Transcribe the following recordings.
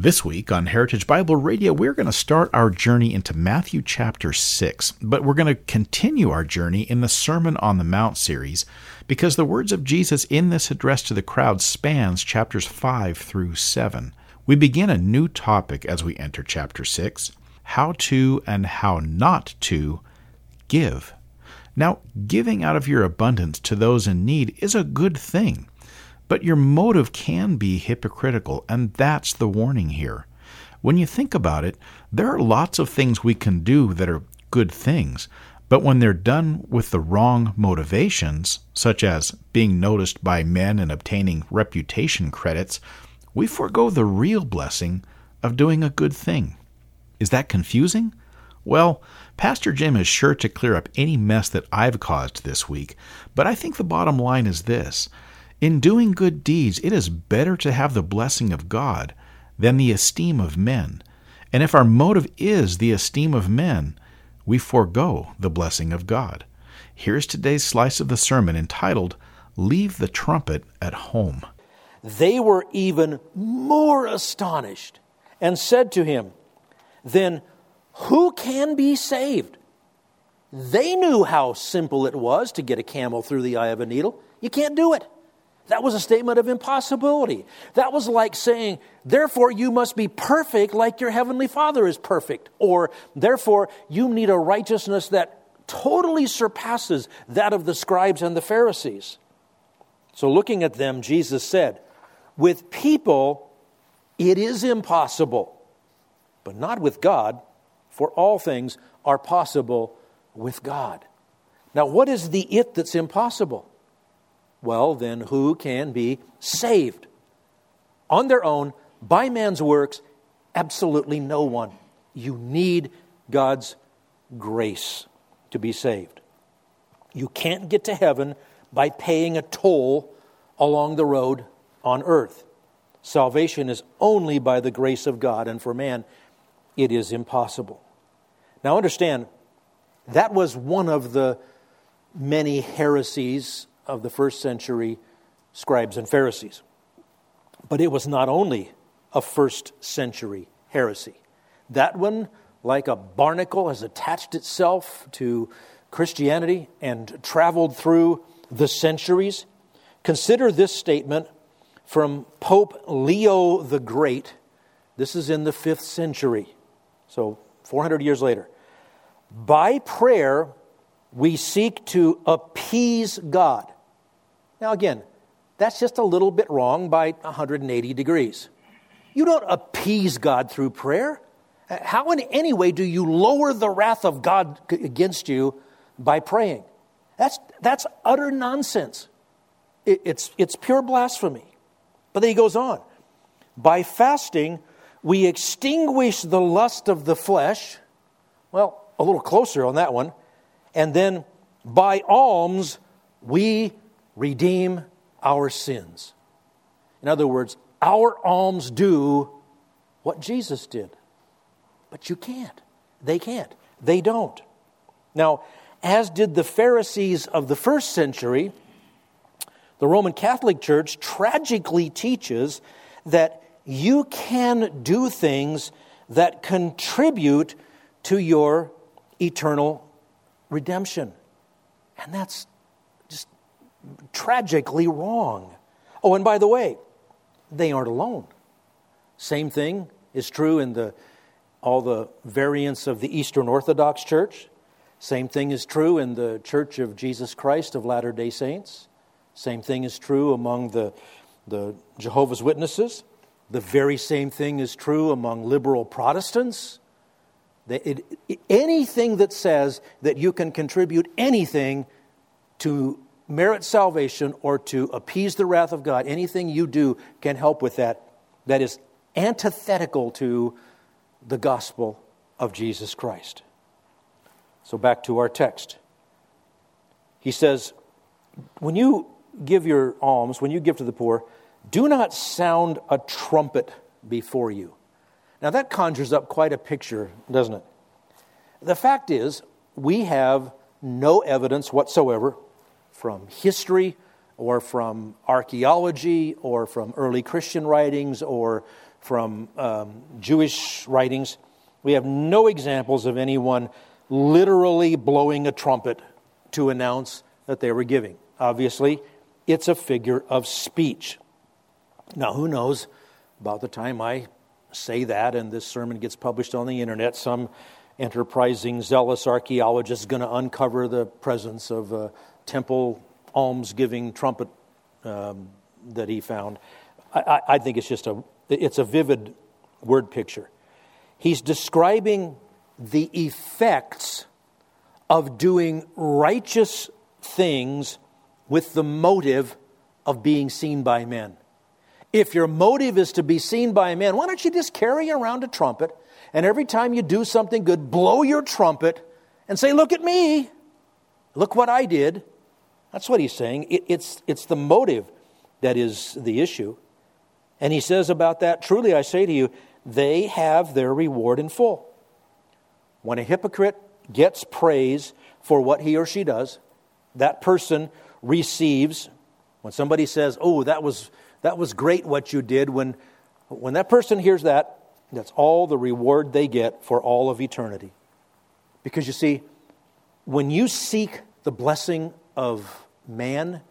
This week on Heritage Bible Radio, we're going to start our journey into Matthew chapter 6, but we're going to continue our journey in the Sermon on the Mount series because the words of Jesus in this address to the crowd spans chapters 5 through 7. We begin a new topic as we enter chapter 6 how to and how not to give. Now, giving out of your abundance to those in need is a good thing. But your motive can be hypocritical, and that's the warning here. When you think about it, there are lots of things we can do that are good things, but when they're done with the wrong motivations, such as being noticed by men and obtaining reputation credits, we forego the real blessing of doing a good thing. Is that confusing? Well, Pastor Jim is sure to clear up any mess that I've caused this week, but I think the bottom line is this in doing good deeds, it is better to have the blessing of God than the esteem of men. And if our motive is the esteem of men, we forego the blessing of God. Here's today's slice of the sermon entitled, Leave the Trumpet at Home. They were even more astonished and said to him, Then who can be saved? They knew how simple it was to get a camel through the eye of a needle. You can't do it. That was a statement of impossibility. That was like saying, therefore, you must be perfect like your heavenly Father is perfect. Or, therefore, you need a righteousness that totally surpasses that of the scribes and the Pharisees. So, looking at them, Jesus said, With people, it is impossible, but not with God, for all things are possible with God. Now, what is the it that's impossible? Well, then who can be saved? On their own, by man's works, absolutely no one. You need God's grace to be saved. You can't get to heaven by paying a toll along the road on earth. Salvation is only by the grace of God, and for man, it is impossible. Now, understand, that was one of the many heresies of the first century scribes and Pharisees. But it was not only a first century heresy. That one, like a barnacle, has attached itself to Christianity and traveled through the centuries. Consider this statement from Pope Leo the Great. This is in the fifth century, so 400 years later. By prayer, we seek to appease God. Now, again, that's just a little bit wrong by 180 degrees. You don't appease God through prayer. How, in any way, do you lower the wrath of God against you by praying? That's, that's utter nonsense. It, it's, it's pure blasphemy. But then he goes on by fasting, we extinguish the lust of the flesh. Well, a little closer on that one. And then by alms, we redeem our sins. In other words, our alms do what Jesus did. But you can't. They can't. They don't. Now, as did the Pharisees of the first century, the Roman Catholic Church tragically teaches that you can do things that contribute to your eternal redemption. And that's tragically wrong. Oh, and by the way, they aren't alone. Same thing is true in the, all the variants of the Eastern Orthodox Church. Same thing is true in the Church of Jesus Christ of Latter day Saints. Same thing is true among the, the Jehovah's Witnesses. The very same thing is true among liberal Protestants. It, it, anything that says that you can contribute anything to merit salvation or to appease the wrath of God, anything you do can help with that. That is antithetical to the gospel of Jesus Christ. So back to our text. He says, When you give your alms, when you give to the poor, do not sound a trumpet before you. Now that conjures up quite a picture, doesn't it? The fact is, we have no evidence whatsoever from history or from archaeology or from early Christian writings or from um, Jewish writings. We have no examples of anyone literally blowing a trumpet to announce that they were giving. Obviously, it's a figure of speech. Now, who knows, about the time I say that and this sermon gets published on the internet, some enterprising, zealous archaeologist is going to uncover the presence of a temple almsgiving trumpet um, that he found. I, I think it's just a, it's a vivid word picture. He's describing the effects of doing righteous things with the motive of being seen by men. If your motive is to be seen by men, why don't you just carry around a trumpet and every time you do something good, blow your trumpet and say, Look at me. Look what I did. That's what he's saying. It, it's, it's the motive that is the issue. And he says about that, Truly I say to you, they have their reward in full. When a hypocrite gets praise for what he or she does, that person receives. When somebody says, Oh, that was, that was great what you did, when, when that person hears that, that's all the reward they get for all of eternity. Because you see, when you seek the blessing of man,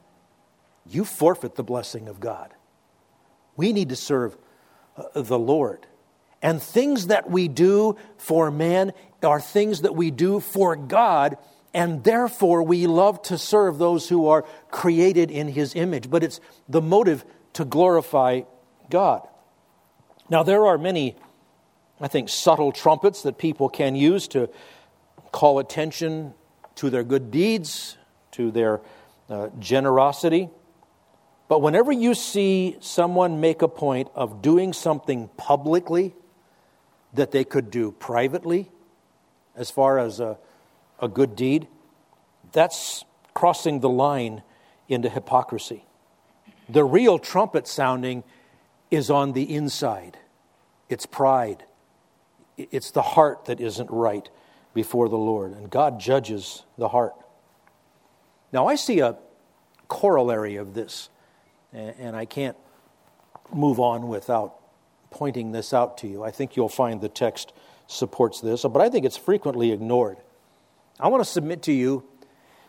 you forfeit the blessing of God. We need to serve uh, the Lord. And things that we do for man are things that we do for God, and therefore we love to serve those who are created in His image. But it's the motive to glorify God. Now, there are many I think, subtle trumpets that people can use to call attention to their good deeds, to their uh, generosity. But whenever you see someone make a point of doing something publicly that they could do privately, as far as a, a good deed, that's crossing the line into hypocrisy. The real trumpet sounding is on the inside, it's pride, it's the heart that isn't right before the Lord, and God judges the heart. Now, I see a corollary of this, and I can't move on without pointing this out to you. I think you'll find the text supports this, but I think it's frequently ignored. I want to submit to you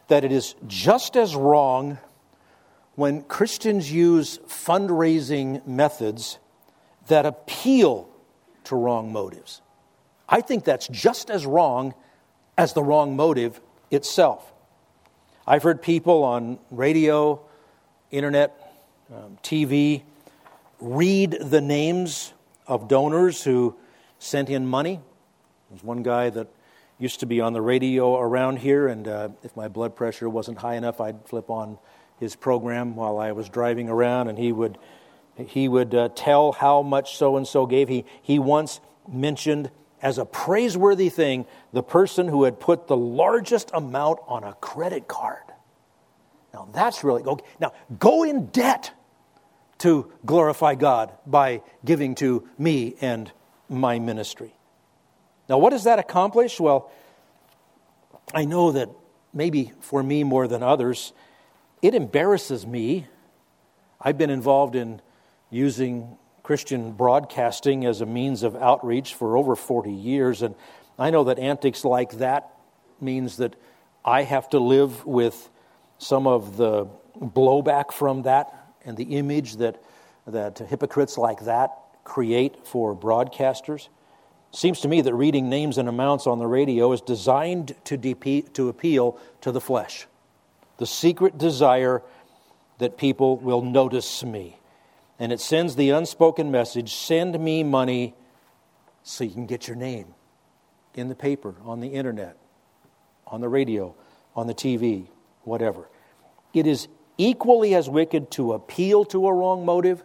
that it is just as wrong when Christians use fundraising methods that appeal to wrong motives. I think that's just as wrong as the wrong motive itself. I've heard people on radio, internet, um, TV read the names of donors who sent in money. There's one guy that used to be on the radio around here, and uh, if my blood pressure wasn't high enough, I'd flip on his program while I was driving around, and he would he would uh, tell how much so and so gave. He he once mentioned as a praiseworthy thing the person who had put the largest amount on a credit card. Now that's really okay. Now go in debt to glorify God by giving to me and my ministry. Now, what does that accomplish? Well, I know that maybe for me more than others, it embarrasses me. I've been involved in using Christian broadcasting as a means of outreach for over 40 years. And I know that antics like that means that I have to live with some of the blowback from that and the image that, that hypocrites like that create for broadcasters. Seems to me that reading names and amounts on the radio is designed to, de- to appeal to the flesh, the secret desire that people will notice me and it sends the unspoken message send me money so you can get your name in the paper, on the internet, on the radio, on the TV, whatever. It is equally as wicked to appeal to a wrong motive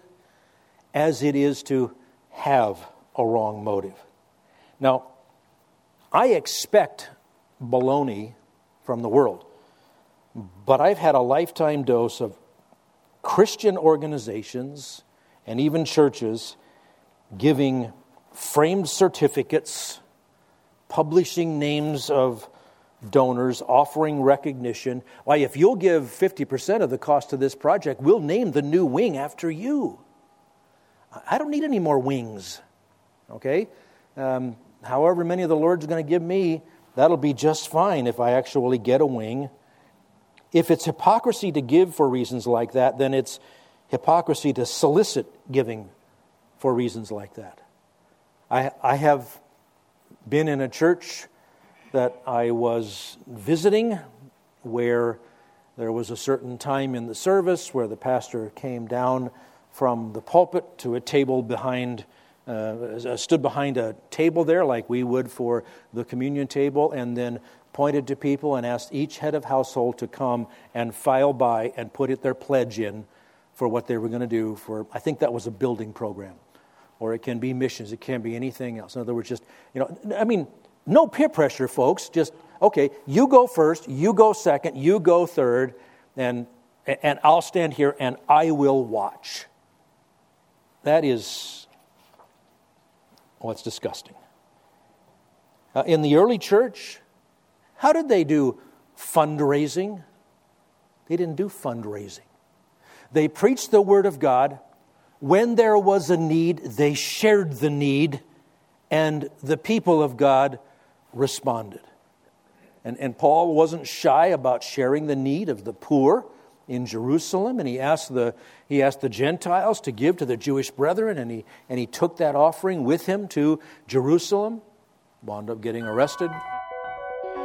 as it is to have a wrong motive. Now, I expect baloney from the world. But I've had a lifetime dose of Christian organizations and even churches giving framed certificates, publishing names of donors, offering recognition. Why, if you'll give 50% of the cost of this project, we'll name the new wing after you. I don't need any more wings, okay? Um, however many of the Lord's going to give me, that'll be just fine if I actually get a wing. If it's hypocrisy to give for reasons like that, then it's hypocrisy to solicit giving for reasons like that. I, I have been in a church that I was visiting where there was a certain time in the service where the pastor came down from the pulpit to a table behind, uh, stood behind a table there like we would for the communion table, and then pointed to people and asked each head of household to come and file by and put it, their pledge in for what they were going to do for, I think that was a building program. Or it can be missions, it can be anything else. In other words, just, you know, I mean, no peer pressure, folks. Just, okay, you go first, you go second, you go third, and, and I'll stand here and I will watch. That is, well, it's disgusting. Uh, in the early church, how did they do fundraising? They didn't do fundraising. They preached the Word of God. When there was a need, they shared the need, and the people of God responded. And, and Paul wasn't shy about sharing the need of the poor in Jerusalem, and he asked the, he asked the Gentiles to give to the Jewish brethren, and he, and he took that offering with him to Jerusalem. Wound up getting arrested.